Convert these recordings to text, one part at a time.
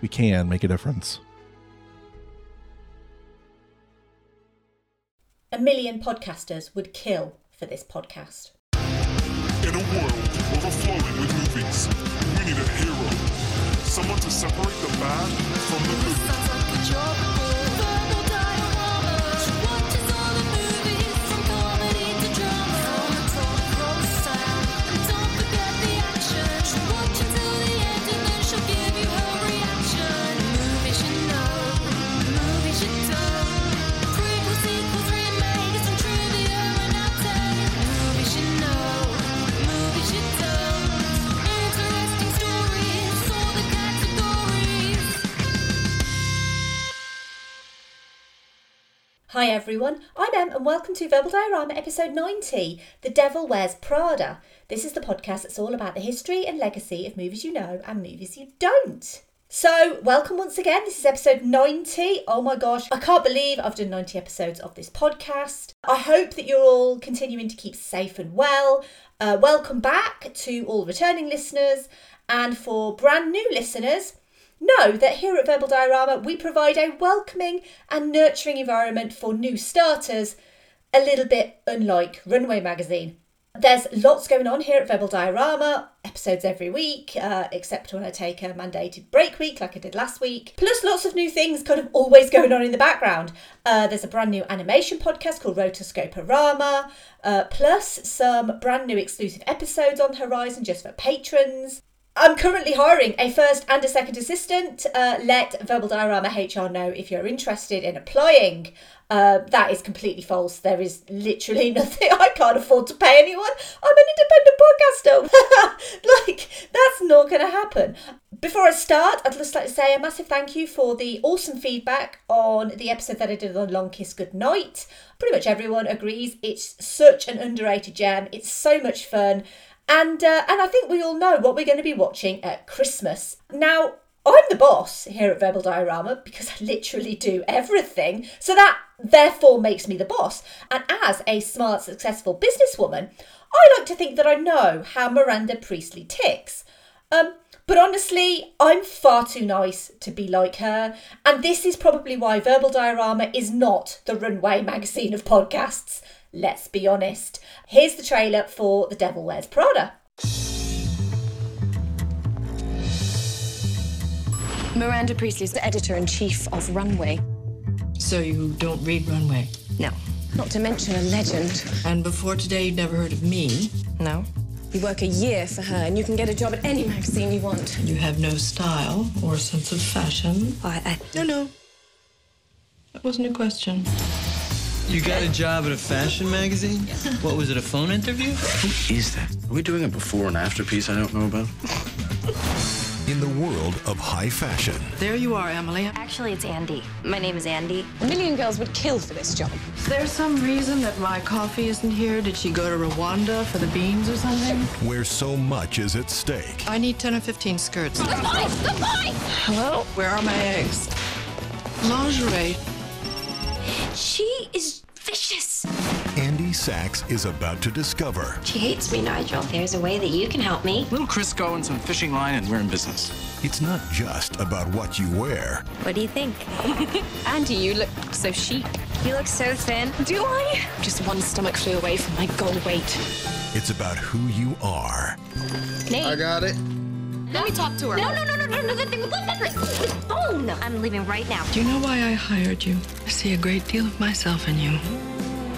we can make a difference. A million podcasters would kill for this podcast. In a world overflowing with movies, we need a hero. Someone to separate the bad from the good. Hi everyone, I'm Em and welcome to Verbal Diorama episode 90 The Devil Wears Prada. This is the podcast that's all about the history and legacy of movies you know and movies you don't. So, welcome once again. This is episode 90. Oh my gosh, I can't believe I've done 90 episodes of this podcast. I hope that you're all continuing to keep safe and well. Uh, welcome back to all returning listeners, and for brand new listeners, Know that here at Verbal Diorama we provide a welcoming and nurturing environment for new starters, a little bit unlike Runway magazine. There's lots going on here at Verbal Diorama, episodes every week, uh, except when I take a mandated break week like I did last week. Plus, lots of new things kind of always going on in the background. Uh, there's a brand new animation podcast called Rotoscoperama, uh, plus some brand new exclusive episodes on the horizon just for patrons. I'm currently hiring a first and a second assistant. Uh, let Verbal Diorama HR know if you're interested in applying. Uh, that is completely false. There is literally nothing. I can't afford to pay anyone. I'm an independent podcaster. like, that's not going to happen. Before I start, I'd just like to say a massive thank you for the awesome feedback on the episode that I did on Long Kiss Goodnight. Pretty much everyone agrees it's such an underrated gem. It's so much fun. And uh, and I think we all know what we're going to be watching at Christmas. Now, I'm the boss here at Verbal Diorama because I literally do everything. So that therefore makes me the boss. And as a smart, successful businesswoman, I like to think that I know how Miranda Priestly ticks. Um, but honestly, I'm far too nice to be like her. And this is probably why Verbal Diorama is not the runway magazine of podcasts. Let's be honest. Here's the trailer for The Devil Wears Prada. Miranda Priestly is the editor in chief of Runway. So you don't read Runway? No. Not to mention a legend. And before today, you'd never heard of me? No. You work a year for her, and you can get a job at any magazine you want. You have no style or sense of fashion. I, I, No, no. That wasn't a question. You got a job at a fashion magazine? What was it, a phone interview? Who is that? Are we doing a before and after piece I don't know about? In the world of high fashion, There you are, Emily. Actually, it's Andy. My name is Andy. a million girls would kill for this job. Is there some reason that my coffee isn't here? Did she go to Rwanda for the beans or something? where so much is at stake, I need 10 or 15 skirts. Hello? Where are my eggs? Lingerie. She is vicious. Andy Sachs is about to discover She hates me, Nigel. There's a way that you can help me. Little Crisco and some fishing line, and we're in business. it's not just about what you wear, What do you think? Andy, you look so chic. You look so thin. Do I? Just one stomach flew away from my goal weight. it's about who you are. Nate. got it. Let me talk to her. No, no, no, no, no, no, the thing with the phone. I'm leaving right now. Do you know why I hired you? I see a great deal of myself in you.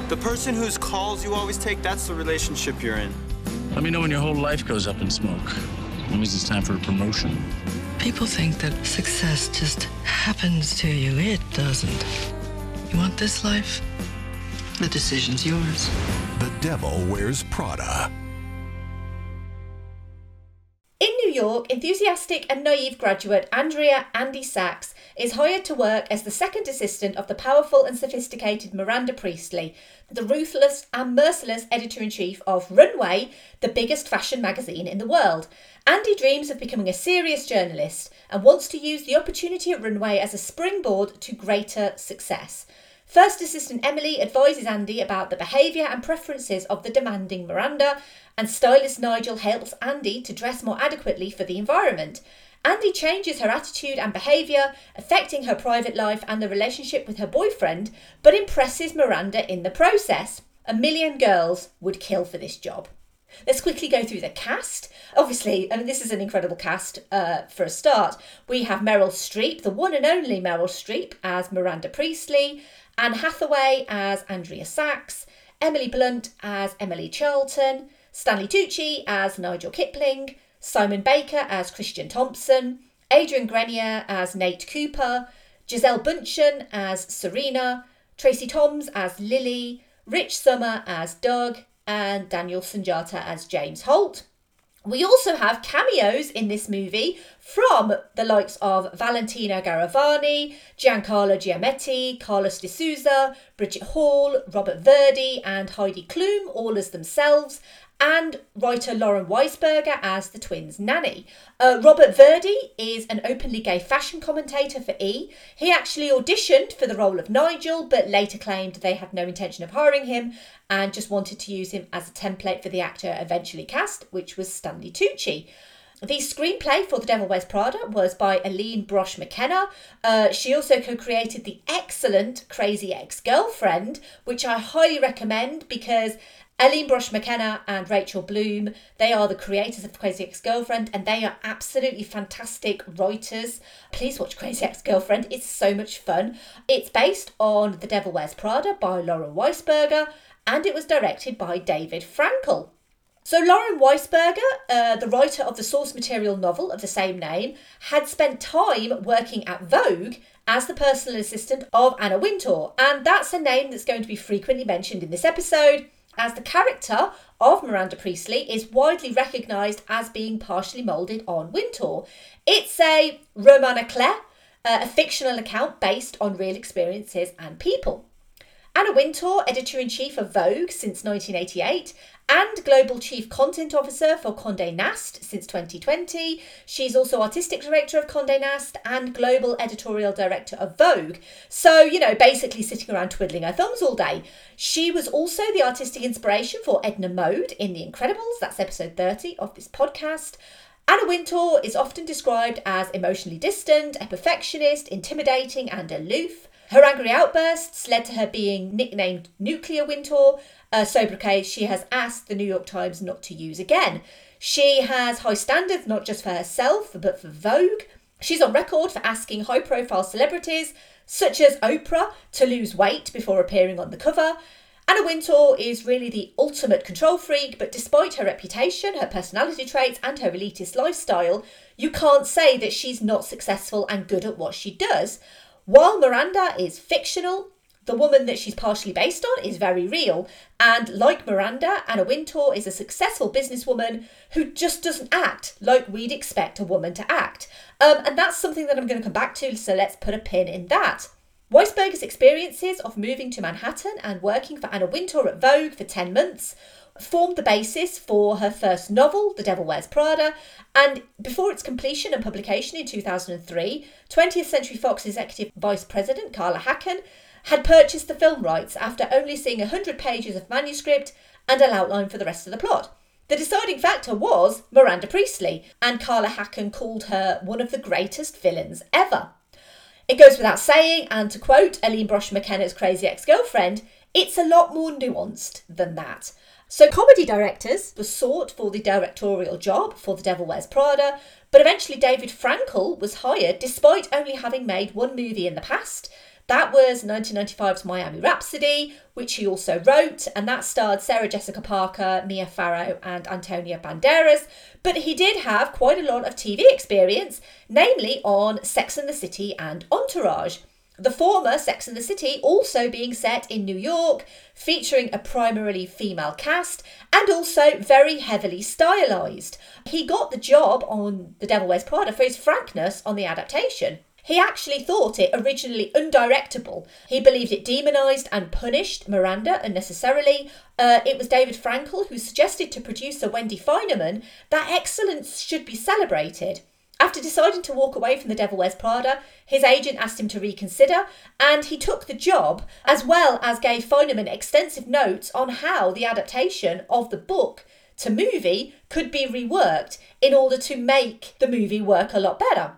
The person whose calls you always take, that's the relationship you're in. Let me know when your whole life goes up in smoke. That means it's time for a promotion. People think that success just happens to you. It doesn't. You want this life? The decision's yours. The Devil Wears Prada. York, enthusiastic and naive graduate Andrea Andy Sachs is hired to work as the second assistant of the powerful and sophisticated Miranda Priestly, the ruthless and merciless editor in chief of Runway, the biggest fashion magazine in the world. Andy dreams of becoming a serious journalist and wants to use the opportunity at Runway as a springboard to greater success. First assistant Emily advises Andy about the behaviour and preferences of the demanding Miranda, and stylist Nigel helps Andy to dress more adequately for the environment. Andy changes her attitude and behaviour, affecting her private life and the relationship with her boyfriend, but impresses Miranda in the process. A million girls would kill for this job. Let's quickly go through the cast. Obviously, I mean, this is an incredible cast uh, for a start. We have Meryl Streep, the one and only Meryl Streep, as Miranda Priestly, Anne Hathaway as Andrea Sachs, Emily Blunt as Emily Charlton, Stanley Tucci as Nigel Kipling, Simon Baker as Christian Thompson, Adrian Grenier as Nate Cooper, Gisele Bündchen as Serena, Tracie Thoms as Lily, Rich Sommer as Doug, and Daniel Sunjata as James Holt. We also have cameos in this movie from the likes of Valentino Garavani, Giancarlo Giammetti, Carlos de Souza, Bridget Hall, Robert Verdi, and Heidi Klum, all as themselves, and writer Lauren Weisberger as the twins' nanny. Uh, Robert Verdi is an openly gay fashion commentator for E! He actually auditioned for the role of Nigel, but later claimed they had no intention of hiring him and just wanted to use him as a template for the actor eventually cast, which was Stanley Tucci. The screenplay for The Devil Wears Prada was by Aline Brosh McKenna. Uh, she also co created the excellent Crazy Ex Girlfriend, which I highly recommend because Aline Brosh McKenna and Rachel Bloom, they are the creators of Crazy Ex Girlfriend and they are absolutely fantastic writers. Please watch Crazy Ex Girlfriend, it's so much fun. It's based on The Devil Wears Prada by Lauren Weisberger and it was directed by David Frankel. So, Lauren Weisberger, uh, the writer of the source material novel of the same name, had spent time working at Vogue as the personal assistant of Anna Wintour, and that's a name that's going to be frequently mentioned in this episode as the character of Miranda Priestly is widely recognised as being partially moulded on Wintour. It's a roman clef, uh, a fictional account based on real experiences and people. Anna Wintour, editor in chief of Vogue since 1988 and global chief content officer for Condé Nast since 2020. She's also artistic director of Condé Nast and global editorial director of Vogue. So, you know, basically sitting around twiddling her thumbs all day. She was also the artistic inspiration for Edna Mode in The Incredibles. That's episode 30 of this podcast. Anna Wintour is often described as emotionally distant, a perfectionist, intimidating, and aloof. Her angry outbursts led to her being nicknamed Nuclear Wintour, a uh, sobriquet she has asked the New York Times not to use again. She has high standards not just for herself, but for Vogue. She's on record for asking high profile celebrities, such as Oprah, to lose weight before appearing on the cover. Anna Wintour is really the ultimate control freak, but despite her reputation, her personality traits, and her elitist lifestyle, you can't say that she's not successful and good at what she does. While Miranda is fictional, the woman that she's partially based on is very real. And like Miranda, Anna Wintour is a successful businesswoman who just doesn't act like we'd expect a woman to act. Um, and that's something that I'm going to come back to, so let's put a pin in that. Weisberger's experiences of moving to Manhattan and working for Anna Wintour at Vogue for 10 months formed the basis for her first novel, The Devil Wears Prada, and before its completion and publication in 2003, 20th Century Fox Executive Vice President Carla Hacken had purchased the film rights after only seeing 100 pages of manuscript and an outline for the rest of the plot. The deciding factor was Miranda Priestley, and Carla Hacken called her one of the greatest villains ever. It goes without saying, and to quote Aline Brosh McKenna's crazy ex girlfriend, it's a lot more nuanced than that. So, comedy directors were sought for the directorial job for The Devil Wears Prada, but eventually David Frankel was hired despite only having made one movie in the past. That was 1995's Miami Rhapsody, which he also wrote, and that starred Sarah Jessica Parker, Mia Farrow, and Antonio Banderas. But he did have quite a lot of TV experience, namely on Sex and the City and Entourage. The former Sex and the City also being set in New York, featuring a primarily female cast and also very heavily stylised. He got the job on The Devil Wears Prada for his frankness on the adaptation. He actually thought it originally undirectable. He believed it demonised and punished Miranda unnecessarily. Uh, it was David Frankel who suggested to producer Wendy Finerman that excellence should be celebrated. After deciding to walk away from The Devil Wears Prada, his agent asked him to reconsider, and he took the job, as well as gave Finerman extensive notes on how the adaptation of the book to movie could be reworked in order to make the movie work a lot better.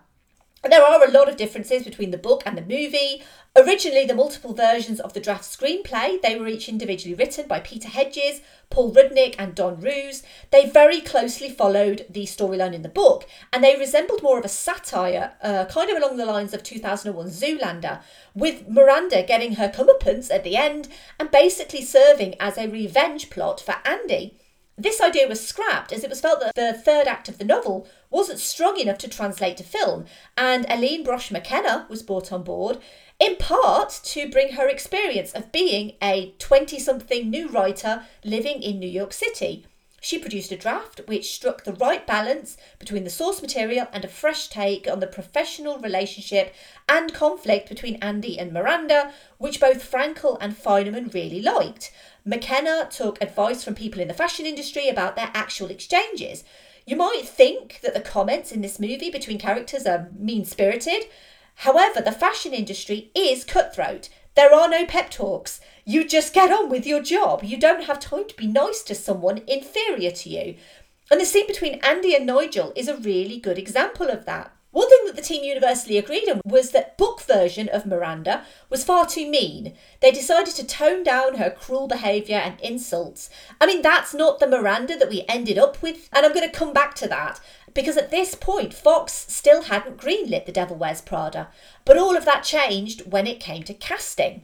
There are a lot of differences between the book and the movie. Originally, the multiple versions of the draft screenplay, they were each individually written by Peter Hedges, Paul Rudnick, and Don Roos. They very closely followed the storyline in the book, and they resembled more of a satire, uh, kind of along the lines of 2001 Zoolander, with Miranda getting her comeuppance at the end and basically serving as a revenge plot for Andy. This idea was scrapped as it was felt that the third act of the novel wasn't strong enough to translate to film, and Aline Brosh McKenna was brought on board, in part to bring her experience of being a 20 something new writer living in New York City. She produced a draft which struck the right balance between the source material and a fresh take on the professional relationship and conflict between Andy and Miranda, which both Frankel and Finerman really liked. McKenna took advice from people in the fashion industry about their actual exchanges. You might think that the comments in this movie between characters are mean spirited. However, the fashion industry is cutthroat. There are no pep talks. You just get on with your job. You don't have time to be nice to someone inferior to you. And the scene between Andy and Nigel is a really good example of that. One thing that the team universally agreed on was that book version of Miranda was far too mean. They decided to tone down her cruel behaviour and insults. I mean, that's not the Miranda that we ended up with, and I'm going to come back to that because at this point Fox still hadn't greenlit The Devil Wears Prada. But all of that changed when it came to casting.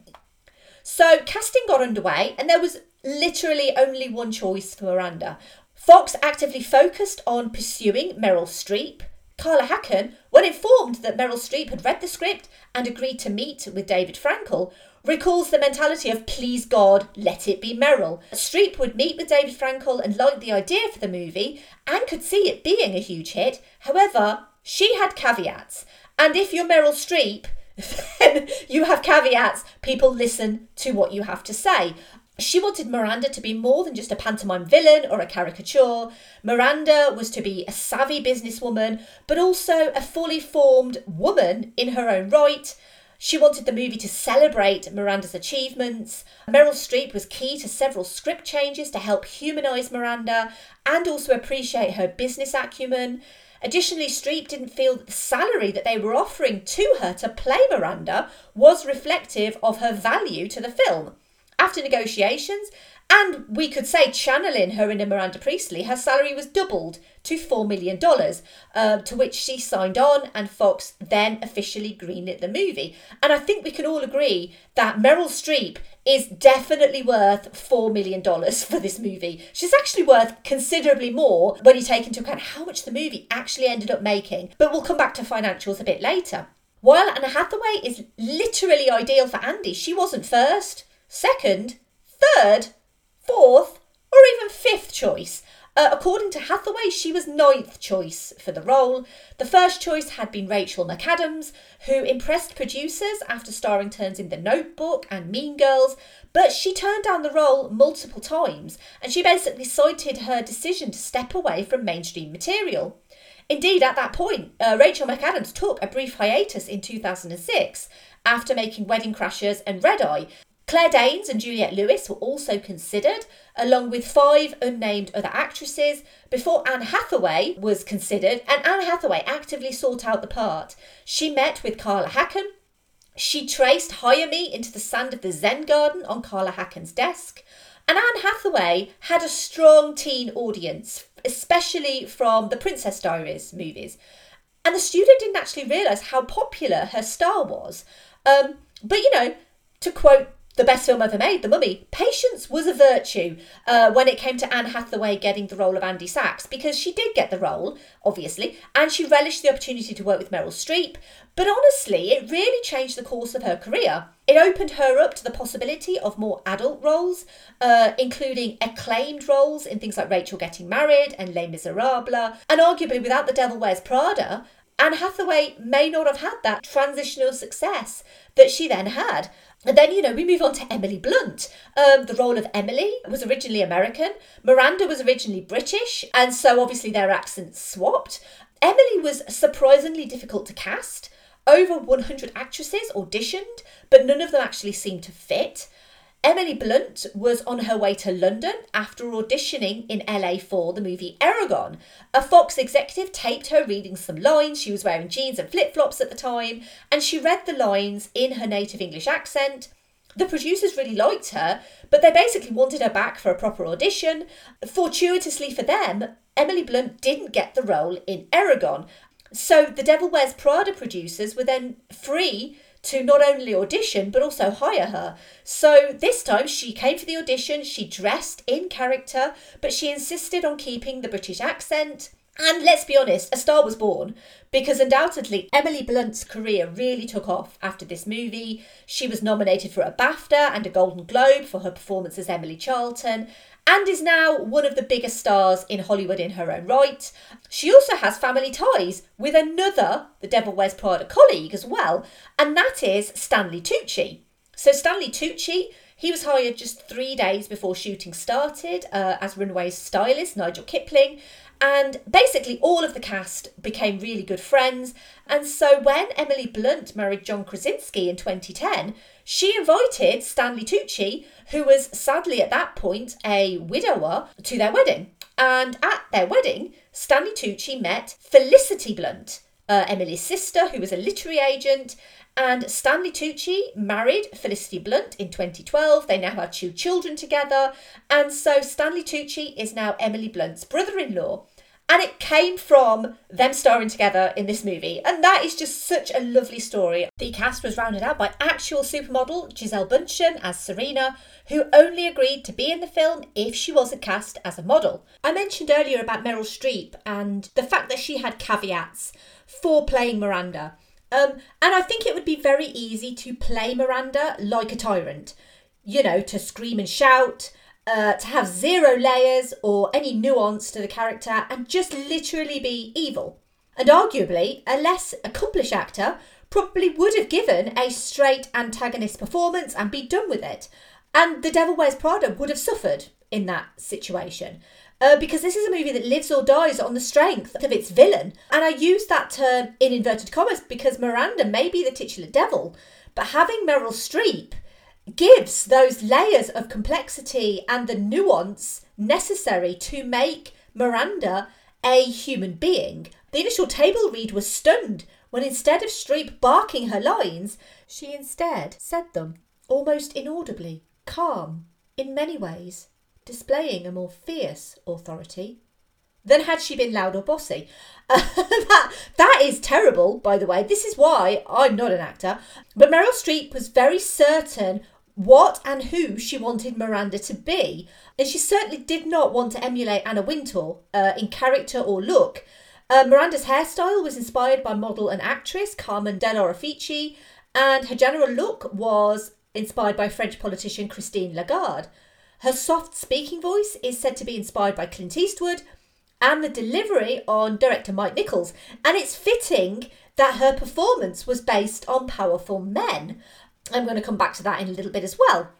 So casting got underway, and there was literally only one choice for Miranda. Fox actively focused on pursuing Meryl Streep, Carla Hacken, when informed that Meryl Streep had read the script and agreed to meet with David Frankel, recalls the mentality of please God, let it be Meryl. Streep would meet with David Frankel and like the idea for the movie and could see it being a huge hit. However, she had caveats. And if you're Meryl Streep, then you have caveats. People listen to what you have to say. She wanted Miranda to be more than just a pantomime villain or a caricature. Miranda was to be a savvy businesswoman, but also a fully formed woman in her own right. She wanted the movie to celebrate Miranda's achievements. Meryl Streep was key to several script changes to help humanise Miranda and also appreciate her business acumen. Additionally, Streep didn't feel that the salary that they were offering to her to play Miranda was reflective of her value to the film. After negotiations, and we could say channeling her into Miranda Priestly, her salary was doubled to $4 million, uh, to which she signed on, and Fox then officially greenlit the movie. And I think we can all agree that Meryl Streep is definitely worth $4 million for this movie. She's actually worth considerably more when you take into account how much the movie actually ended up making. But we'll come back to financials a bit later. While Anna Hathaway is literally ideal for Andy, she wasn't first second, third, fourth, or even fifth choice. Uh, according to Hathaway, she was ninth choice for the role. The first choice had been Rachel McAdams, who impressed producers after starring turns in The Notebook and Mean Girls, but she turned down the role multiple times and she basically cited her decision to step away from mainstream material. Indeed, at that point, uh, Rachel McAdams took a brief hiatus in 2006 after making Wedding Crashers and Red Eye, Claire Danes and Juliette Lewis were also considered, along with five unnamed other actresses, before Anne Hathaway was considered, and Anne Hathaway actively sought out the part. She met with Carla Hacken. She traced Hire Me into the sand of the Zen garden on Carla Hacken's desk. And Anne Hathaway had a strong teen audience, especially from the Princess Diaries movies. And the studio didn't actually realise how popular her star was. Um, but you know, to quote the best film ever made, The Mummy, patience was a virtue uh, when it came to Anne Hathaway getting the role of Andy Sachs, because she did get the role, obviously, and she relished the opportunity to work with Meryl Streep. But honestly, it really changed the course of her career. It opened her up to the possibility of more adult roles, uh, including acclaimed roles in things like Rachel Getting Married and Les Miserables, and arguably without The Devil Wears Prada, Anne Hathaway may not have had that transitional success that she then had. And then, you know, we move on to Emily Blunt. Um, the role of Emily was originally American. Miranda was originally British, and so obviously their accents swapped. Emily was surprisingly difficult to cast. Over 100 actresses auditioned, but none of them actually seemed to fit. Emily Blunt was on her way to London after auditioning in LA for the movie Eragon. A Fox executive taped her reading some lines. She was wearing jeans and flip flops at the time, and she read the lines in her native English accent. The producers really liked her, but they basically wanted her back for a proper audition. Fortuitously for them, Emily Blunt didn't get the role in Eragon. So the Devil Wears Prada producers were then free to not only audition but also hire her. So this time she came for the audition, she dressed in character, but she insisted on keeping the British accent. And let's be honest, a star was born because undoubtedly Emily Blunt's career really took off after this movie. She was nominated for a BAFTA and a Golden Globe for her performance as Emily Charlton and is now one of the biggest stars in Hollywood in her own right. She also has family ties with another The Devil Wears Prada colleague as well, and that is Stanley Tucci. So, Stanley Tucci, he was hired just three days before shooting started uh, as Runaway's stylist, Nigel Kipling, and basically, all of the cast became really good friends. And so, when Emily Blunt married John Krasinski in 2010, she invited Stanley Tucci, who was sadly at that point a widower, to their wedding. And at their wedding, Stanley Tucci met Felicity Blunt, uh, Emily's sister, who was a literary agent. And Stanley Tucci married Felicity Blunt in 2012. They now have two children together. And so Stanley Tucci is now Emily Blunt's brother in law. And it came from them starring together in this movie. And that is just such a lovely story. The cast was rounded out by actual supermodel Gisele Bündchen as Serena, who only agreed to be in the film if she wasn't cast as a model. I mentioned earlier about Meryl Streep and the fact that she had caveats for playing Miranda. Um, and I think it would be very easy to play Miranda like a tyrant. You know, to scream and shout, uh, to have zero layers or any nuance to the character and just literally be evil. And arguably, a less accomplished actor probably would have given a straight antagonist performance and be done with it. And The Devil Wears Prada would have suffered in that situation. Uh, because this is a movie that lives or dies on the strength of its villain. And I use that term in inverted commas because Miranda may be the titular devil, but having Meryl Streep gives those layers of complexity and the nuance necessary to make Miranda a human being. The initial table read was stunned when instead of Streep barking her lines, she instead said them almost inaudibly, calm, in many ways, displaying a more fierce authority than had she been loud or bossy. that, that is terrible, by the way. This is why I'm not an actor. But Meryl Streep was very certain what and who she wanted Miranda to be. And she certainly did not want to emulate Anna Wintour uh, in character or look. Uh, Miranda's hairstyle was inspired by model and actress Carmen Dell'Orefice, and her general look was inspired by French politician Christine Lagarde. Her soft speaking voice is said to be inspired by Clint Eastwood, and the delivery on director Mike Nichols. And it's fitting that her performance was based on powerful men. I'm going to come back to that in a little bit as well.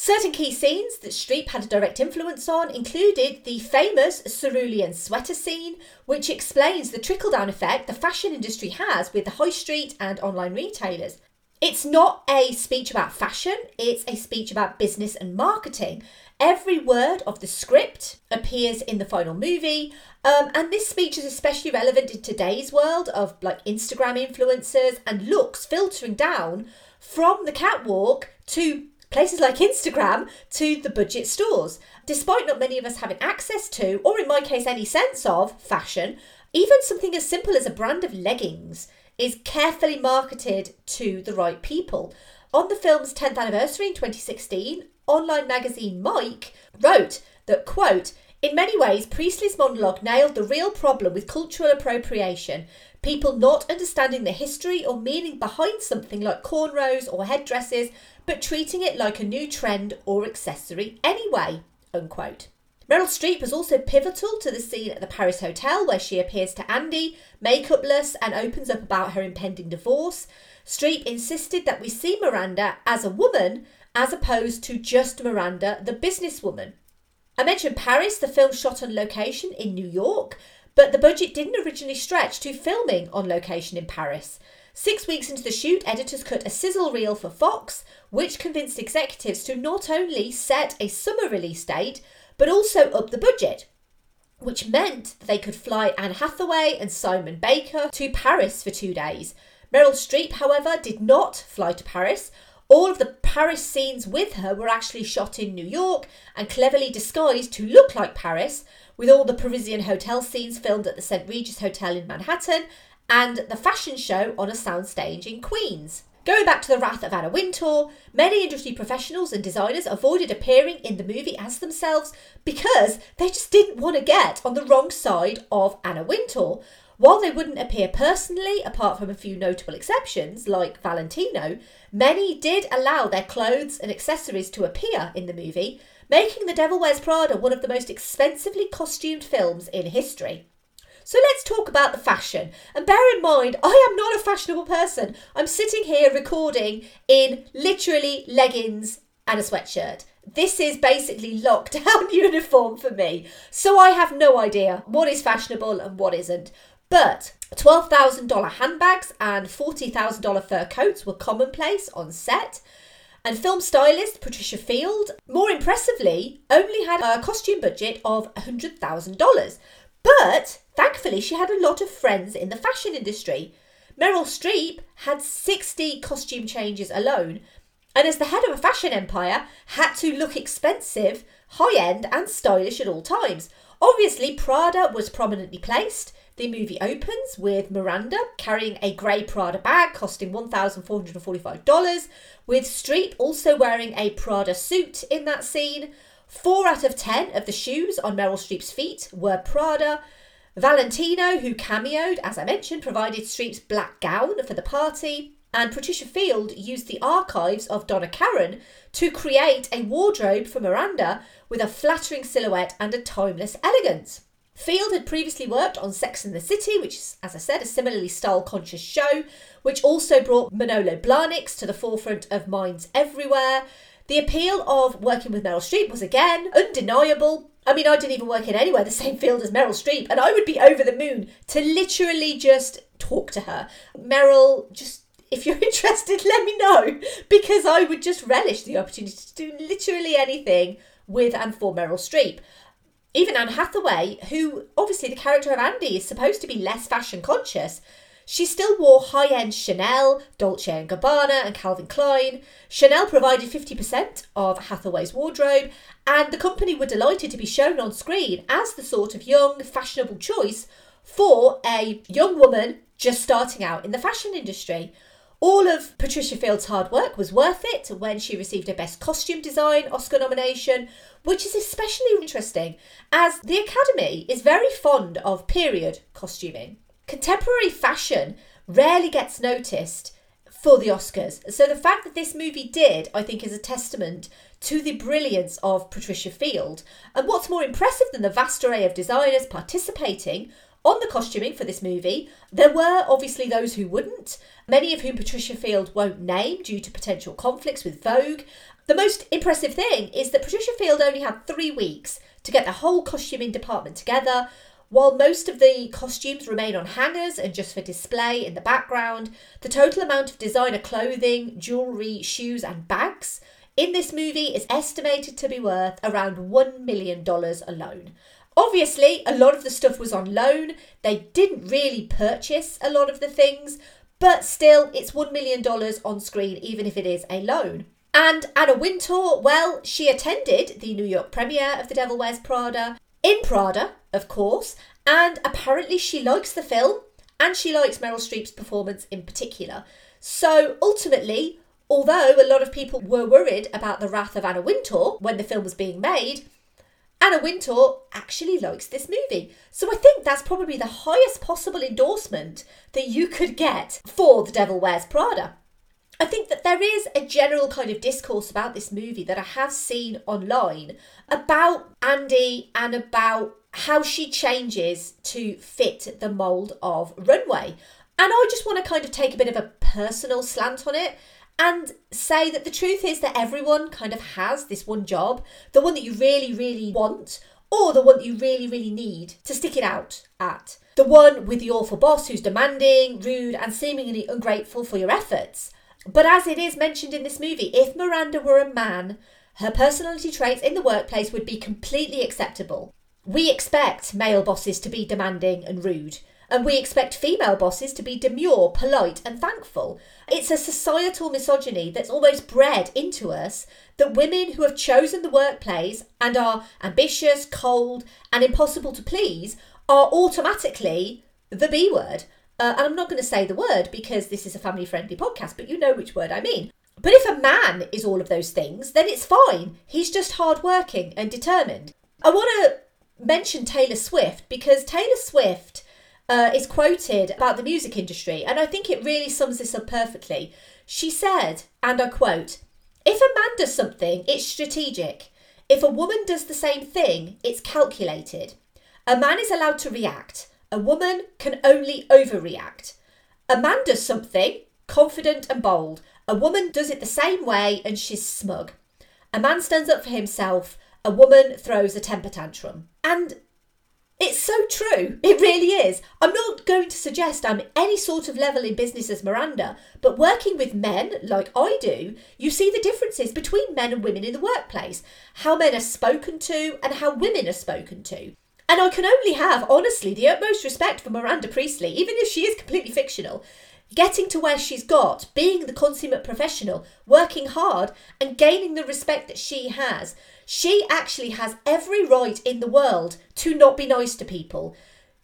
Certain key scenes that Streep had a direct influence on included the famous cerulean sweater scene, which explains the trickle down effect the fashion industry has with the high street and online retailers. It's not a speech about fashion, it's a speech about business and marketing. Every word of the script appears in the final movie, um, and this speech is especially relevant in today's world of like Instagram influencers and looks filtering down from the catwalk to places like Instagram to the budget stores. Despite not many of us having access to, or in my case, any sense of fashion, even something as simple as a brand of leggings is carefully marketed to the right people. On the film's 10th anniversary in 2016, online magazine Mic wrote that, quote, in many ways, Priestly's monologue nailed the real problem with cultural appropriation people not understanding the history or meaning behind something like cornrows or headdresses, but treating it like a new trend or accessory anyway. Unquote. Meryl Streep was also pivotal to the scene at the Paris Hotel where she appears to Andy, makeupless, and opens up about her impending divorce. Streep insisted that we see Miranda as a woman as opposed to just Miranda, the businesswoman. I mentioned Paris, the film shot on location in New York, but the budget didn't originally stretch to filming on location in Paris. Six weeks into the shoot, editors cut a sizzle reel for Fox, which convinced executives to not only set a summer release date, but also up the budget, which meant they could fly Anne Hathaway and Simon Baker to Paris for two days. Meryl Streep, however, did not fly to Paris. All of the Paris scenes with her were actually shot in New York and cleverly disguised to look like Paris, with all the Parisian hotel scenes filmed at the St. Regis Hotel in Manhattan and the fashion show on a soundstage in Queens. Going back to the Wrath of Anna Wintour, many industry professionals and designers avoided appearing in the movie as themselves because they just didn't want to get on the wrong side of Anna Wintour. While they wouldn't appear personally, apart from a few notable exceptions like Valentino, many did allow their clothes and accessories to appear in the movie, making The Devil Wears Prada one of the most expensively costumed films in history. So let's talk about the fashion. And bear in mind, I am not a fashionable person. I'm sitting here recording in literally leggings and a sweatshirt. This is basically lockdown uniform for me. So I have no idea what is fashionable and what isn't. But $12,000 handbags and $40,000 fur coats were commonplace on set. And film stylist Patricia Field, more impressively, only had a costume budget of $100,000. But thankfully, she had a lot of friends in the fashion industry. Meryl Streep had 60 costume changes alone, and as the head of a fashion empire, had to look expensive, high end, and stylish at all times. Obviously, Prada was prominently placed. The movie opens with Miranda carrying a grey Prada bag costing $1,445, with Streep also wearing a Prada suit in that scene. Four out of ten of the shoes on Meryl Streep's feet were Prada. Valentino, who cameoed, as I mentioned, provided Streep's black gown for the party. And Patricia Field used the archives of Donna Karan to create a wardrobe for Miranda with a flattering silhouette and a timeless elegance. Field had previously worked on Sex and the City, which is, as I said, a similarly style conscious show, which also brought Manolo Blahniks to the forefront of minds everywhere. The appeal of working with Meryl Streep was again undeniable. I mean, I didn't even work in anywhere the same field as Meryl Streep, and I would be over the moon to literally just talk to her. Meryl, just if you're interested, let me know because I would just relish the opportunity to do literally anything with and for Meryl Streep even Anne Hathaway, who obviously the character of Andy is supposed to be less fashion conscious, she still wore high end Chanel, Dolce & Gabbana, and Calvin Klein. Chanel provided 50% of Hathaway's wardrobe, and the company were delighted to be shown on screen as the sort of young, fashionable choice for a young woman just starting out in the fashion industry. All of Patricia Field's hard work was worth it when she received a Best Costume Design Oscar nomination, which is especially interesting as the Academy is very fond of period costuming. Contemporary fashion rarely gets noticed for the Oscars. So the fact that this movie did, I think, is a testament to the brilliance of Patricia Field. And what's more impressive than the vast array of designers participating on the costuming for this movie, there were obviously those who wouldn't, many of whom Patricia Field won't name due to potential conflicts with Vogue. The most impressive thing is that Patricia Field only had three weeks to get the whole costuming department together. While most of the costumes remain on hangers and just for display in the background, the total amount of designer clothing, jewellery, shoes, and bags in this movie is estimated to be worth around $1 million alone. Obviously, a lot of the stuff was on loan. They didn't really purchase a lot of the things, but still, it's $1 million on screen, even if it is a loan. And Anna Wintour, well, she attended the New York premiere of The Devil Wears Prada, in Prada, of course, and apparently she likes the film and she likes Meryl Streep's performance in particular. So ultimately, although a lot of people were worried about the wrath of Anna Wintour when the film was being made, Anna Wintour actually likes this movie. So I think that's probably the highest possible endorsement that you could get for The Devil Wears Prada. I think that there is a general kind of discourse about this movie that I have seen online about Andy and about how she changes to fit the mould of runway. And I just want to kind of take a bit of a personal slant on it and say that the truth is that everyone kind of has this one job, the one that you really, really want, or the one that you really, really need to stick it out at. The one with the awful boss who's demanding, rude, and seemingly ungrateful for your efforts. But as it is mentioned in this movie, if Miranda were a man, her personality traits in the workplace would be completely acceptable. We expect male bosses to be demanding and rude, and we expect female bosses to be demure, polite, and thankful. It's a societal misogyny that's almost bred into us that women who have chosen the workplace and are ambitious, cold, and impossible to please are automatically the B word. Uh, and I'm not going to say the word because this is a family friendly podcast, but you know which word I mean. But if a man is all of those things, then it's fine. He's just hardworking and determined. I want to mention Taylor Swift because Taylor Swift uh, is quoted about the music industry, and I think it really sums this up perfectly. She said, and I quote, If a man does something, it's strategic. If a woman does the same thing, it's calculated. A man is allowed to react. A woman can only overreact. A man does something, confident and bold. A woman does it the same way and she's smug. A man stands up for himself. A woman throws a temper tantrum. And it's so true. It really is. I'm not going to suggest I'm any sort of level in business as Miranda, but working with men like I do, you see the differences between men and women in the workplace, how men are spoken to and how women are spoken to. And I can only have, honestly, the utmost respect for Miranda Priestly, even if she is completely fictional. Getting to where she's got, being the consummate professional, working hard, and gaining the respect that she has. She actually has every right in the world to not be nice to people.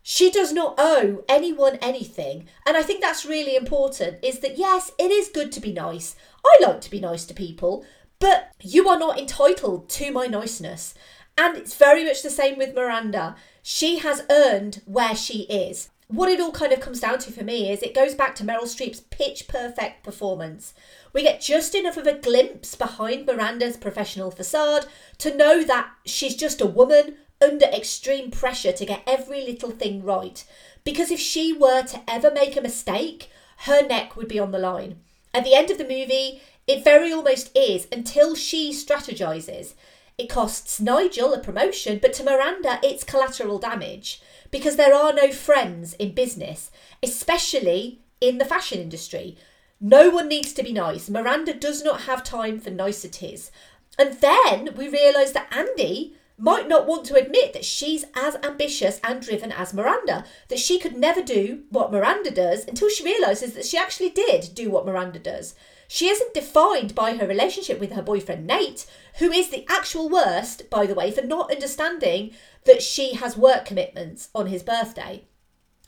She does not owe anyone anything. And I think that's really important is that yes, it is good to be nice. I like to be nice to people, but you are not entitled to my niceness. And it's very much the same with Miranda. She has earned where she is. What it all kind of comes down to for me is it goes back to Meryl Streep's pitch perfect performance. We get just enough of a glimpse behind Miranda's professional facade to know that she's just a woman under extreme pressure to get every little thing right. Because if she were to ever make a mistake, her neck would be on the line. At the end of the movie, it very almost is until she strategizes. It costs Nigel a promotion, but to Miranda, it's collateral damage because there are no friends in business, especially in the fashion industry. No one needs to be nice. Miranda does not have time for niceties. And then we realise that Andy might not want to admit that she's as ambitious and driven as Miranda, that she could never do what Miranda does until she realises that she actually did do what Miranda does. She isn't defined by her relationship with her boyfriend Nate, who is the actual worst, by the way, for not understanding that she has work commitments on his birthday.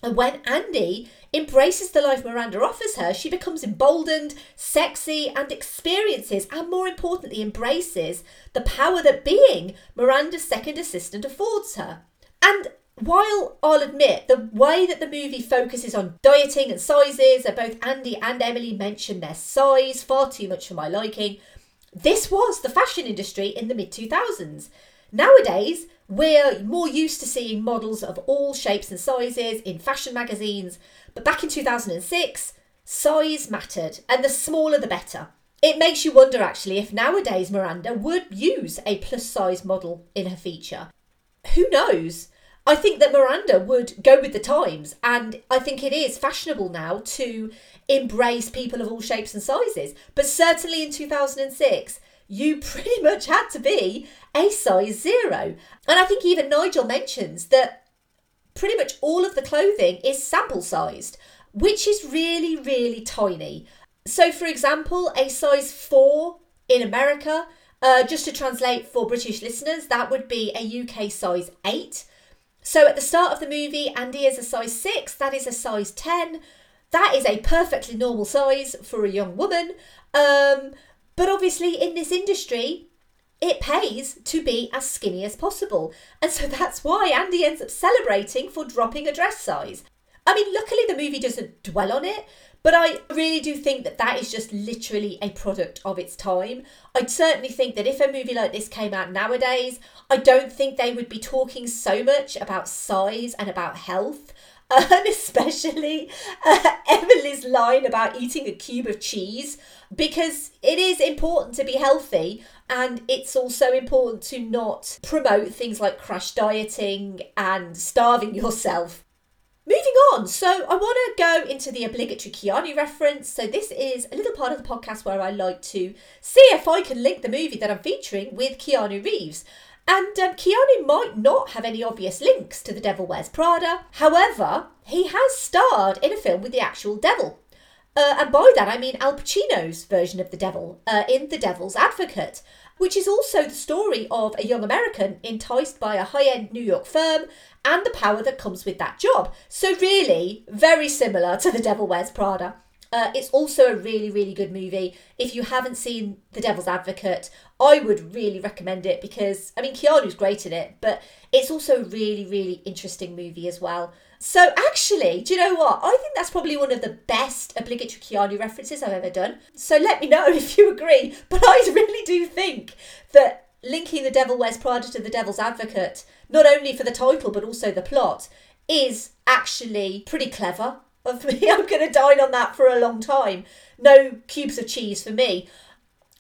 And when Andy embraces the life Miranda offers her, she becomes emboldened, sexy, and experiences, and more importantly, embraces the power that being Miranda's second assistant affords her. And while I'll admit the way that the movie focuses on dieting and sizes, that both Andy and Emily mention their size far too much for my liking, this was the fashion industry in the mid 2000s. Nowadays, we're more used to seeing models of all shapes and sizes in fashion magazines, but back in 2006, size mattered, and the smaller the better. It makes you wonder actually if nowadays Miranda would use a plus size model in her feature. Who knows? I think that Miranda would go with the times, and I think it is fashionable now to embrace people of all shapes and sizes. But certainly in 2006, you pretty much had to be a size zero. And I think even Nigel mentions that pretty much all of the clothing is sample sized, which is really, really tiny. So, for example, a size four In America, uh, just to translate for British listeners, that would be a UK size 8. So at the start of the movie, Andy is a size 6, that is a size 10. That is a perfectly normal size for a young woman. Um, but obviously, in this industry, it pays to be as skinny as possible. And so that's why Andy ends up celebrating for dropping a dress size. I mean, luckily the movie doesn't dwell on it, but I really do think that that is just literally a product of its time. I'd certainly think that if a movie like this came out nowadays, I don't think they would be talking so much about size and about health. And especially uh, Emily's line about eating a cube of cheese, because it is important to be healthy, and it's also important to not promote things like crash dieting and starving yourself Moving on, so I want to go into the obligatory Keanu reference. So, this is a little part of the podcast where I like to see if I can link the movie that I'm featuring with Keanu Reeves. And um, Keanu might not have any obvious links to The Devil Wears Prada. However, he has starred in a film with the actual devil. Uh, and by that I mean Al Pacino's version of the devil uh, in The Devil's Advocate which is also the story of a young American enticed by a high end New York firm and the power that comes with that job. So, really, very similar to The Devil Wears Prada. Uh, it's also a really, really good movie. If you haven't seen The Devil's Advocate, I would really recommend it because, I mean, Keanu's great in it, but it's also a really, really interesting movie as well. So actually, do you know what? I think that's probably one of the best obligatory Keanu references I've ever done. So let me know if you agree. But I really do think that linking The Devil Wears Prada to The Devil's Advocate, not only for the title but also the plot, is actually pretty clever of me. I'm going to dine on that for a long time. No cubes of cheese for me.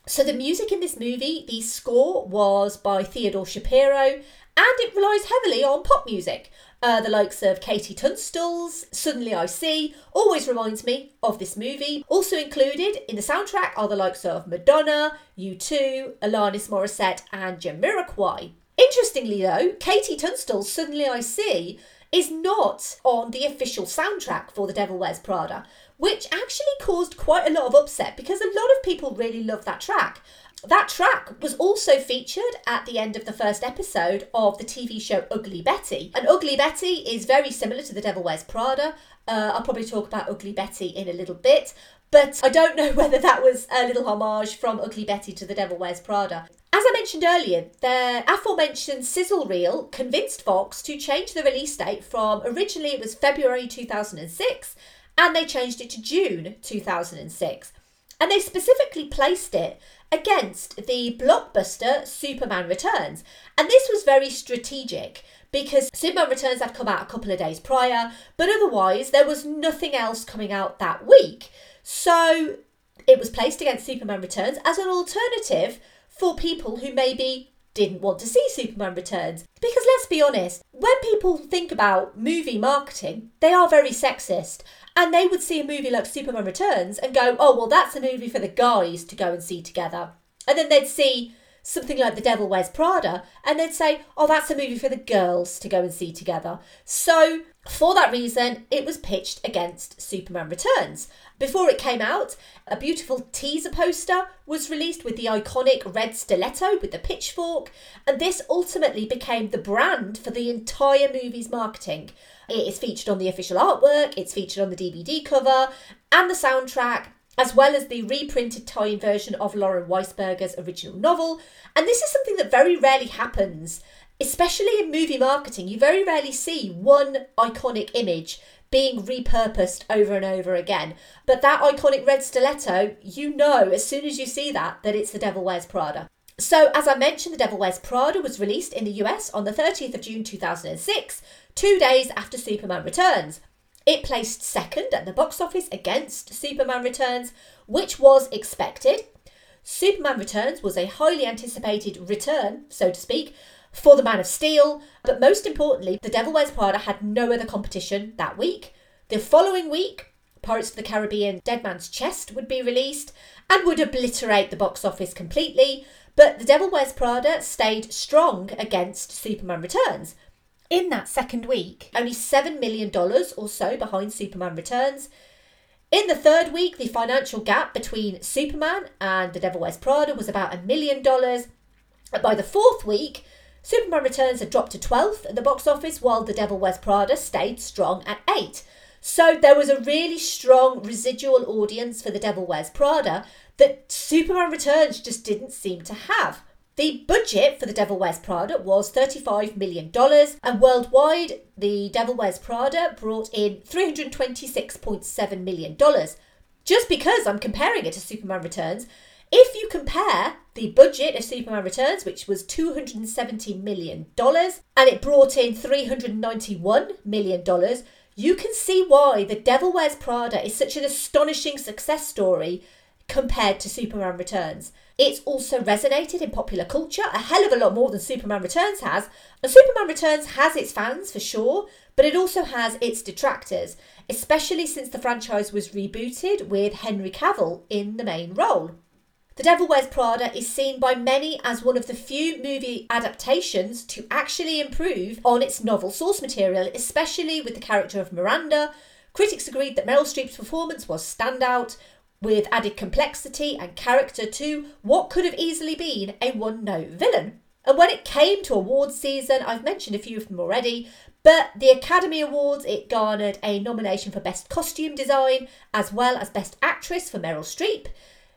So the music in this movie, the score was by Theodore Shapiro, and it relies heavily on pop music. Uh, the likes of KT Tunstall's Suddenly I See always reminds me of this movie. Also included in the soundtrack are the likes of Madonna, U2, Alanis Morissette, and Jamiroquai. Interestingly, though, KT Tunstall's Suddenly I See is not on the official soundtrack for The Devil Wears Prada, which actually caused quite a lot of upset because a lot of people really love that track. That track was also featured at the end of the first episode of the TV show Ugly Betty. And Ugly Betty is very similar to The Devil Wears Prada. Uh, I'll probably talk about Ugly Betty in a little bit, but I don't know whether that was a little homage from Ugly Betty to The Devil Wears Prada. As I mentioned earlier, the aforementioned sizzle reel convinced Fox to change the release date from originally it was February 2006 and they changed it to June 2006. And they specifically placed it against the blockbuster Superman Returns. And this was very strategic because Superman Returns had come out a couple of days prior, but otherwise there was nothing else coming out that week. So it was placed against Superman Returns as an alternative for people who maybe didn't want to see Superman Returns. Because let's be honest, when people think about movie marketing, they are very sexist. And they would see a movie like Superman Returns and go, oh, well, that's a movie for the guys to go and see together. And then they'd see something like The Devil Wears Prada and they'd say, oh, that's a movie for the girls to go and see together. So, for that reason, it was pitched against Superman Returns. Before it came out, a beautiful teaser poster was released with the iconic red stiletto with the pitchfork, and this ultimately became the brand for the entire movie's marketing. It is featured on the official artwork, it's featured on the DVD cover, and the soundtrack, as well as the reprinted tie in version of Lauren Weisberger's original novel. And this is something that very rarely happens, especially in movie marketing. You very rarely see one iconic image being repurposed over and over again. But that iconic red stiletto, you know as soon as you see that that it's The Devil Wears Prada. So, as I mentioned, The Devil Wears Prada was released in the US on the 30th of June 2006, two days after Superman Returns. It placed second at the box office against Superman Returns, which was expected. Superman Returns was a highly anticipated return, so to speak, for the Man of Steel, but most importantly, The Devil Wears Prada had no other competition that week. The following week, Pirates of the Caribbean Dead Man's Chest would be released and would obliterate the box office completely, but The Devil Wears Prada stayed strong against Superman Returns. In that second week, only $7 million or so behind Superman Returns, In the third week, the financial gap between Superman and The Devil Wears Prada was about a million dollars. By the fourth week, Superman Returns had dropped to 12th at the box office, while The Devil Wears Prada stayed strong at 8. So there was a really strong residual audience for The Devil Wears Prada that Superman Returns just didn't seem to have. The budget for The Devil Wears Prada was $35 million, and worldwide, The Devil Wears Prada brought in $326.7 million. Just because I'm comparing it to Superman Returns, if you compare the budget of Superman Returns, which was $270 million, and it brought in $391 million, you can see why The Devil Wears Prada is such an astonishing success story compared to Superman Returns. It's also resonated in popular culture a hell of a lot more than Superman Returns has. And Superman Returns has its fans for sure, but it also has its detractors, especially since the franchise was rebooted with Henry Cavill in the main role. The Devil Wears Prada is seen by many as one of the few movie adaptations to actually improve on its novel source material, especially with the character of Miranda. Critics agreed that Meryl Streep's performance was standout, with added complexity and character to what could have easily been a one note villain. And when it came to awards season, I've mentioned a few of them already, but the Academy Awards, it garnered a nomination for Best Costume Design as well as Best Actress for Meryl Streep.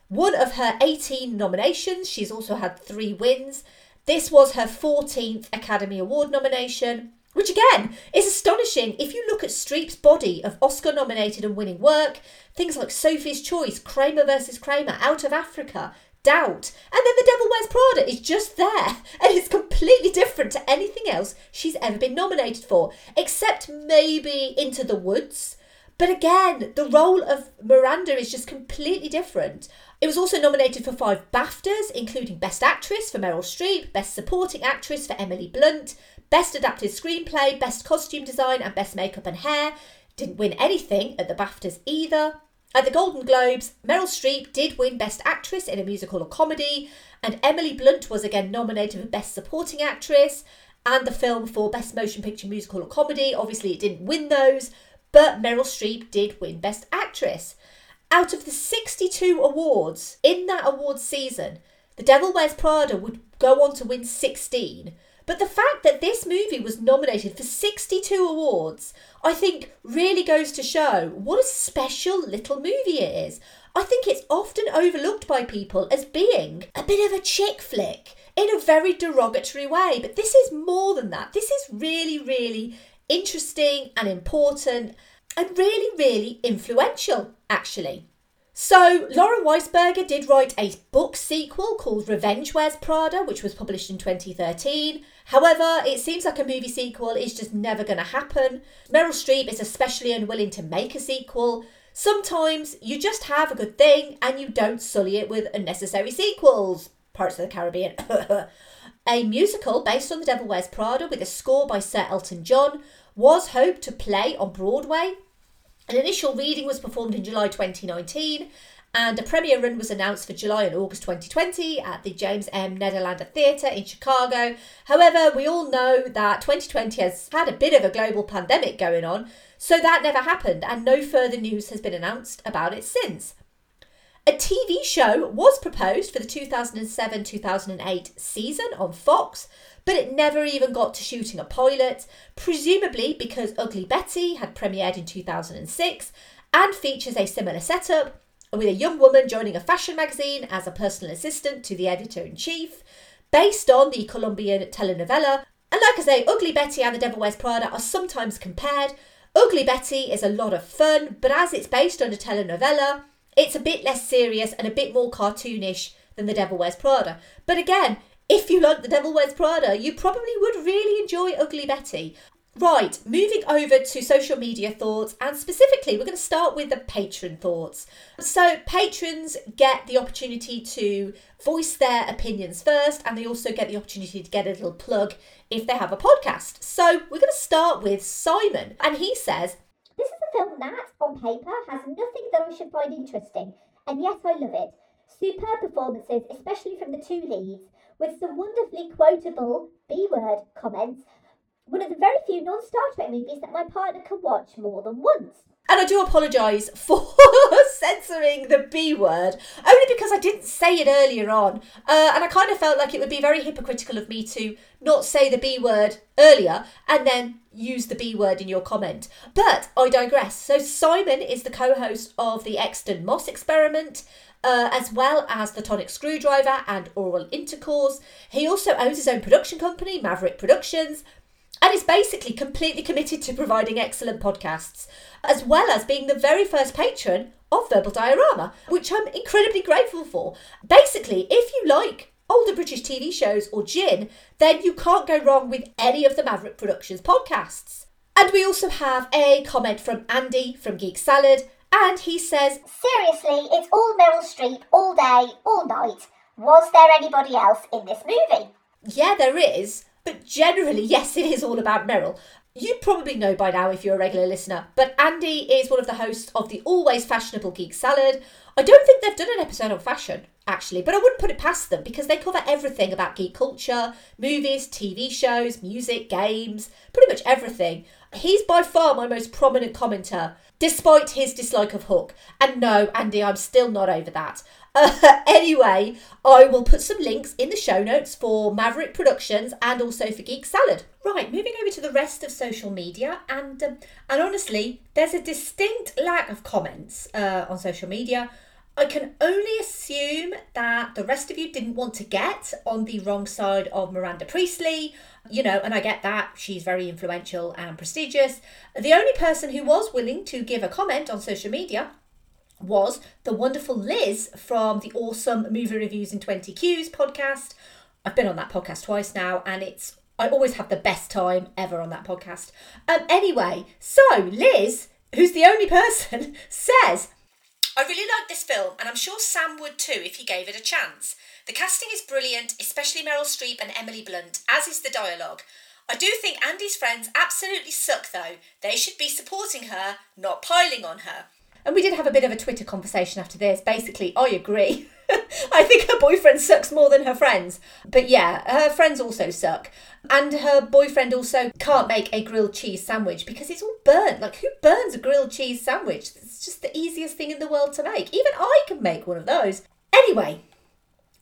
One of her 18 nominations, she's also had three wins. This was her 14th Academy Award nomination, which again is astonishing if you look at Streep's body of Oscar nominated and winning work, things like Sophie's Choice, Kramer versus Kramer, Out of Africa, Doubt, and then The Devil Wears Prada is just there, and it's completely different to anything else she's ever been nominated for, except maybe Into the Woods. But again, the role of Miranda is just completely different. It was also nominated for five BAFTAs, including Best Actress for Meryl Streep, Best Supporting Actress for Emily Blunt, Best Adapted Screenplay, Best Costume Design, and Best Makeup and Hair. Didn't win anything at the BAFTAs either. At the Golden Globes, Meryl Streep did win Best Actress in a Musical or Comedy, and Emily Blunt was again nominated for Best Supporting Actress and the film for Best Motion Picture Musical or Comedy. Obviously, it didn't win those, but Meryl Streep did win Best Actress. Out of the 62 awards in that awards season, The Devil Wears Prada would go on to win 16. But the fact that this movie was nominated for 62 awards, I think really goes to show what a special little movie it is. I think it's often overlooked by people as being a bit of a chick flick in a very derogatory way. But this is more than that. This is really, really interesting and important and really, really influential, actually. So, Lauren Weisberger did write a book sequel called Revenge Wears Prada, which was published in 2013. However, it seems like a movie sequel is just never going to happen. Meryl Streep is especially unwilling to make a sequel. Sometimes you just have a good thing and you don't sully it with unnecessary sequels. Pirates of the Caribbean. a musical based on The Devil Wears Prada with a score by Sir Elton John was hoped to play on Broadway an initial reading was performed in July 2019, and a premiere run was announced for July and August 2020 at the James M. Nederlander Theatre in Chicago. However, we all know that 2020 has had a bit of a global pandemic going on, so that never happened, and no further news has been announced about it since. A TV show was proposed for the 2007 2008 season on Fox, but it never even got to shooting a pilot, presumably because Ugly Betty had premiered in 2006 and features a similar setup, with a young woman joining a fashion magazine as a personal assistant to the editor in chief, based on the Colombian telenovela. And like I say, Ugly Betty and The Devil Wears Prada are sometimes compared. Ugly Betty is a lot of fun, but as it's based on a telenovela, it's a bit less serious and a bit more cartoonish than The Devil Wears Prada. But again, if you like The Devil Wears Prada, you probably would really enjoy Ugly Betty. Right, moving over to social media thoughts, and specifically, we're going to start with the patron thoughts. So, patrons get the opportunity to voice their opinions first, and they also get the opportunity to get a little plug if they have a podcast. So, we're going to start with Simon, and he says, This is a film that, on paper, has nothing that I should find interesting, and yet I love it. Superb performances, especially from the two leads with some wonderfully quotable B word comments. One of the very few non Star Trek movies that my partner can watch more than once. And I do apologise for censoring the B word, only because I didn't say it earlier on. Uh, and I kind of felt like it would be very hypocritical of me to not say the B word earlier and then use the B word in your comment. But I digress. So, Simon is the co host of the Exton Moss experiment. Uh, as well as the tonic screwdriver and oral intercourse. He also owns his own production company, Maverick Productions, and is basically completely committed to providing excellent podcasts, as well as being the very first patron of Verbal Diorama, which I'm incredibly grateful for. Basically, if you like older British TV shows or gin, then you can't go wrong with any of the Maverick Productions podcasts. And we also have a comment from Andy from Geek Salad, and he says, Seriously, it's all Meryl Streep all day, all night. Was there anybody else in this movie? Yeah, there is. But generally, yes, it is all about Meryl. You probably know by now if you're a regular listener, but Andy is one of the hosts of the always fashionable Geek Salad. I don't think they've done an episode on fashion, actually, but I wouldn't put it past them because they cover everything about geek culture movies, TV shows, music, games, pretty much everything. He's by far my most prominent commenter, despite his dislike of Hook. And no, Andy, I'm still not over that. Uh, anyway, I will put some links in the show notes for Maverick Productions and also for Geek Salad. Right, moving over to the rest of social media, and um, and honestly, there's a distinct lack of comments uh, on social media. I can only assume that the rest of you didn't want to get on the wrong side of Miranda Priestly, you know, and I get that she's very influential and prestigious. The only person who was willing to give a comment on social media was the wonderful Liz from the awesome Movie Reviews in 20 Qs podcast. I've been on that podcast twice now, and it's I always have the best time ever on that podcast. Um, anyway, so Liz, who's the only person, says, I really like this film, and I'm sure Sam would too if he gave it a chance. The casting is brilliant, especially Meryl Streep and Emily Blunt, as is the dialogue. I do think Andy's friends absolutely suck though. They should be supporting her, not piling on her. And we did have a bit of a Twitter conversation after this. Basically, I agree. I think her boyfriend sucks more than her friends. But yeah, her friends also suck. And her boyfriend also can't make a grilled cheese sandwich because it's all burnt. Like, who burns a grilled cheese sandwich? It's just the easiest thing in the world to make. Even I can make one of those. Anyway,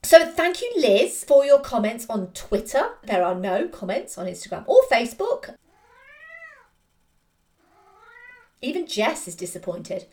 so thank you, Liz, for your comments on Twitter. There are no comments on Instagram or Facebook. Even Jess is disappointed.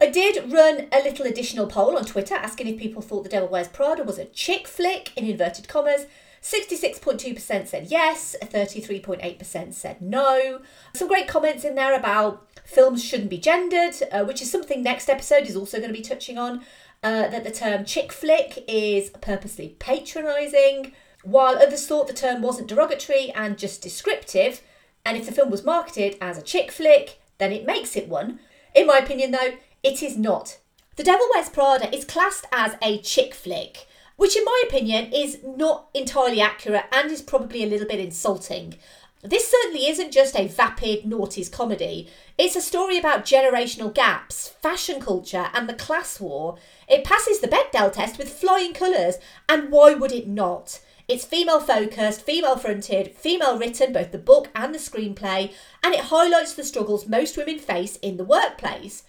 I did run a little additional poll on Twitter asking if people thought The Devil Wears Prada was a chick flick, in inverted commas. 66.2% said yes, 33.8% said no. Some great comments in there about films shouldn't be gendered, uh, which is something next episode is also going to be touching on. Uh, that the term chick flick is purposely patronising, while others thought the term wasn't derogatory and just descriptive. And if the film was marketed as a chick flick, then it makes it one. In my opinion, though, it is not. The Devil Wears Prada is classed as a chick flick, which, in my opinion, is not entirely accurate and is probably a little bit insulting. This certainly isn't just a vapid noughties comedy. It's a story about generational gaps, fashion culture, and the class war. It passes the Bechdel test with flying colours, and why would it not? It's female focused, female fronted, female written, both the book and the screenplay, and it highlights the struggles most women face in the workplace.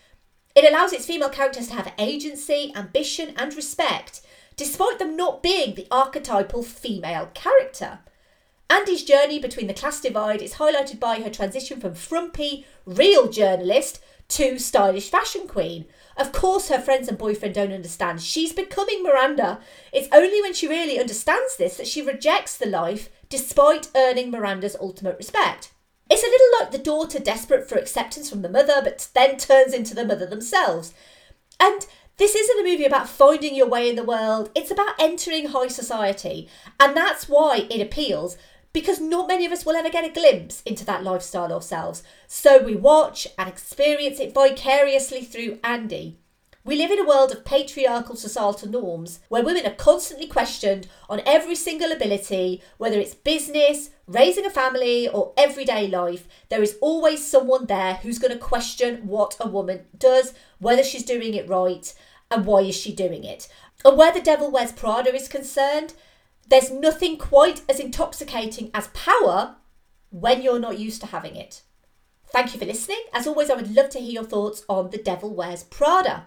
It allows its female characters to have agency, ambition, and respect, despite them not being the archetypal female character. Andy's journey between the class divide is highlighted by her transition from frumpy, real journalist to stylish fashion queen. Of course, her friends and boyfriend don't understand. She's becoming Miranda. It's only when she really understands this that she rejects the life despite earning Miranda's ultimate respect. It's a little like the daughter desperate for acceptance from the mother, but then turns into the mother themselves. And this isn't a movie about finding your way in the world, it's about entering high society. And that's why it appeals, because not many of us will ever get a glimpse into that lifestyle ourselves. So we watch and experience it vicariously through Andy. We live in a world of patriarchal societal norms where women are constantly questioned on every single ability, whether it's business, raising a family, or everyday life. There is always someone there who's going to question what a woman does, whether she's doing it right, and why is she doing it. And where the devil wears Prada is concerned, there's nothing quite as intoxicating as power when you're not used to having it. Thank you for listening. As always, I would love to hear your thoughts on The Devil Wears Prada.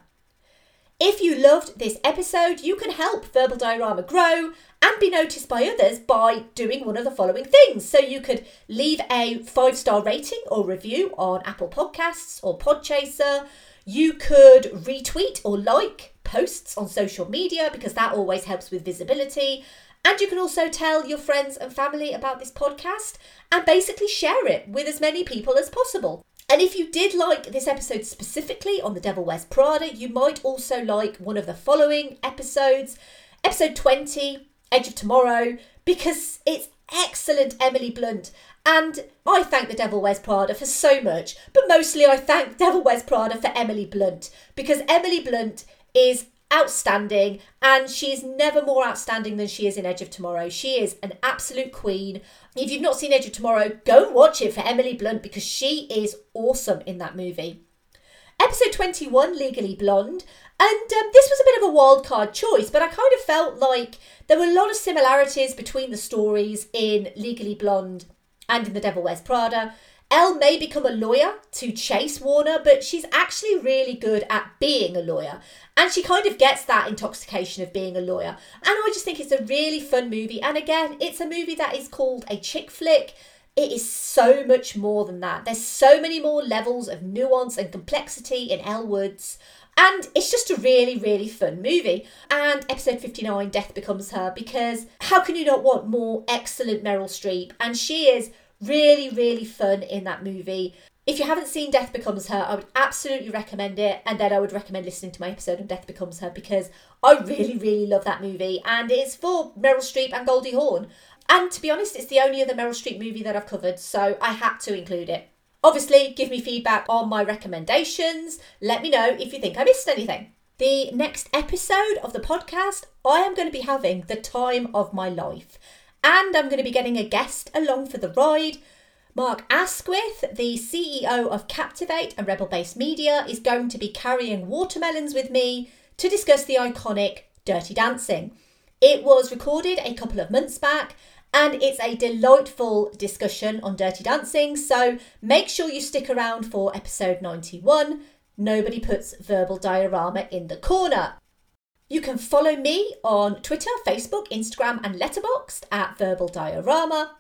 If you loved this episode, you can help Verbal Diorama grow and be noticed by others by doing one of the following things. So you could leave a five star rating or review on Apple Podcasts or Podchaser. You could retweet or like posts on social media because that always helps with visibility. And you can also tell your friends and family about this podcast and basically share it with as many people as possible. And if you did like this episode specifically on The Devil Wears Prada, you might also like one of the following episodes. Episode 20, Edge of Tomorrow, because it's excellent Emily Blunt. And I thank The Devil Wears Prada for so much, but mostly I thank Devil Wears Prada for Emily Blunt, because Emily Blunt is outstanding and she is never more outstanding than she is in Edge of Tomorrow. She is an absolute queen. If you've not seen Edge of Tomorrow, go and watch it for Emily Blunt because she is awesome in that movie. Episode 21, Legally Blonde. And um, this was a bit of a wild card choice, but I kind of felt like there were a lot of similarities between the stories in Legally Blonde and in The Devil Wears Prada. Elle may become a lawyer to chase Warner, but she's actually really good at being a lawyer. And she kind of gets that intoxication of being a lawyer. And I just think it's a really fun movie. And again, it's a movie that is called a chick flick. It is so much more than that. There's so many more levels of nuance and complexity in Elle Woods. And it's just a really, really fun movie. And episode 59, Death Becomes Her, because how can you not want more excellent Meryl Streep? And she is really, really fun in that movie. If you haven't seen Death Becomes Her, I would absolutely recommend it. And then I would recommend listening to my episode on Death Becomes Her because I really, really love that movie. And it's for Meryl Streep and Goldie Hawn. And to be honest, it's the only other Meryl Streep movie that I've covered, so I had to include it. Obviously, give me feedback on my recommendations. Let me know if you think I missed anything. The next episode of the podcast, I am going to be having the time of my life. And I'm going to be getting a guest along for the ride. Mark Asquith, the CEO of Captivate and Rebel Base Media, is going to be carrying watermelons with me to discuss the iconic Dirty Dancing. It was recorded a couple of months back and it's a delightful discussion on Dirty Dancing, so make sure you stick around for episode 91. Nobody puts verbal diorama in the corner. You can follow me on Twitter, Facebook, Instagram, and Letterboxd at Verbal Diorama.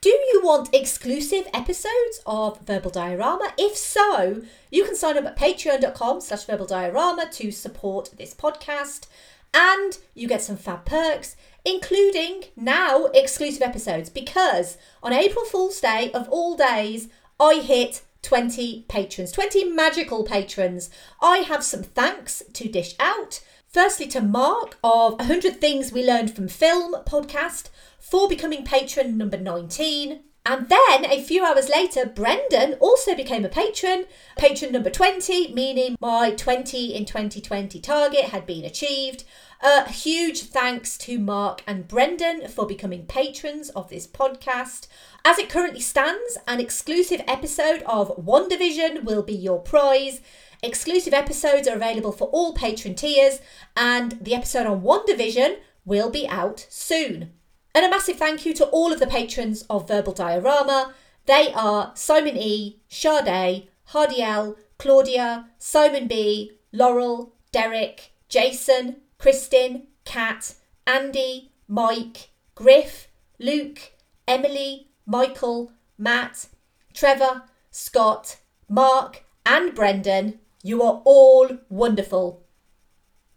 Do you want exclusive episodes of Verbal Diorama? If so, you can sign up at patreon.com slash verbal diorama to support this podcast. And you get some fab perks, including now exclusive episodes, because on April Fool's Day of all days, I hit 20 patrons, 20 magical patrons. I have some thanks to dish out. Firstly, to Mark of 100 Things We Learned from Film podcast for becoming patron number 19. And then a few hours later, Brendan also became a patron, patron number 20, meaning my 20 in 2020 target had been achieved. A huge thanks to Mark and Brendan for becoming patrons of this podcast. As it currently stands, an exclusive episode of WandaVision will be your prize. Exclusive episodes are available for all patron tiers, and the episode on WandaVision will be out soon. And a massive thank you to all of the patrons of Verbal Diorama. They are Simon E, Sade, Hardy L, Claudia, Simon B, Laurel, Derek, Jason, Kristin, Kat, Andy, Mike, Griff, Luke, Emily, Michael, Matt, Trevor, Scott, Mark, and Brendan, you are all wonderful.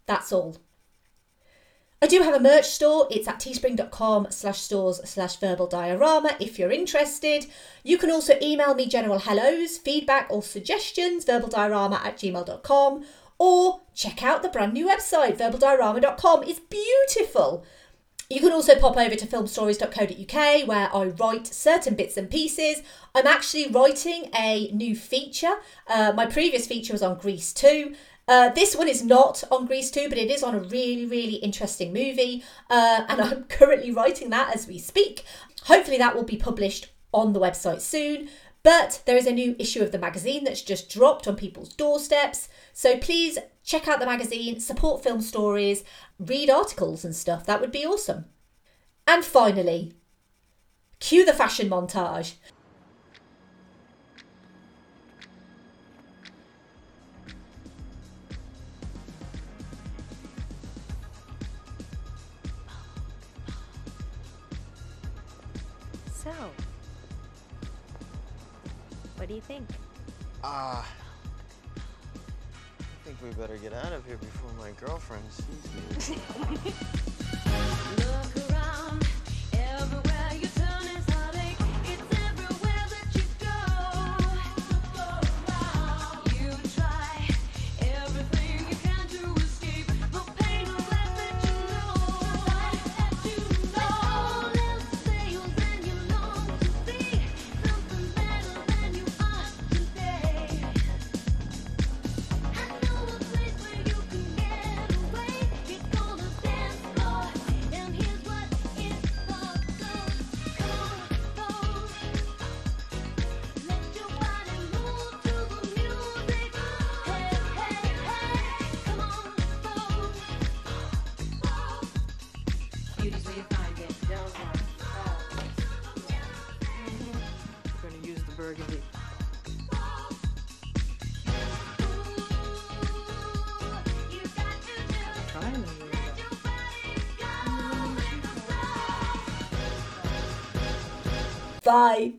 That's all. I do have a merch store. It's at teespring.com slash stores slash verbal diorama if you're interested. You can also email me general hellos, feedback or suggestions, verbaldiorama at gmail.com or check out the brand new website, verbaldiorama.com. It's beautiful. You can also pop over to filmstories.co.uk where I write certain bits and pieces. I'm actually writing a new feature. Uh, my previous feature was on Grease 2. Uh, this one is not on Grease 2, but it is on a really, really interesting movie. Uh, and I'm currently writing that as we speak. Hopefully, that will be published on the website soon. But there is a new issue of the magazine that's just dropped on people's doorsteps. So please check out the magazine, support film stories, read articles and stuff. That would be awesome. And finally, cue the fashion montage. What do you think? Ah. Uh, I think we better get out of here before my girlfriend sees me. Bye.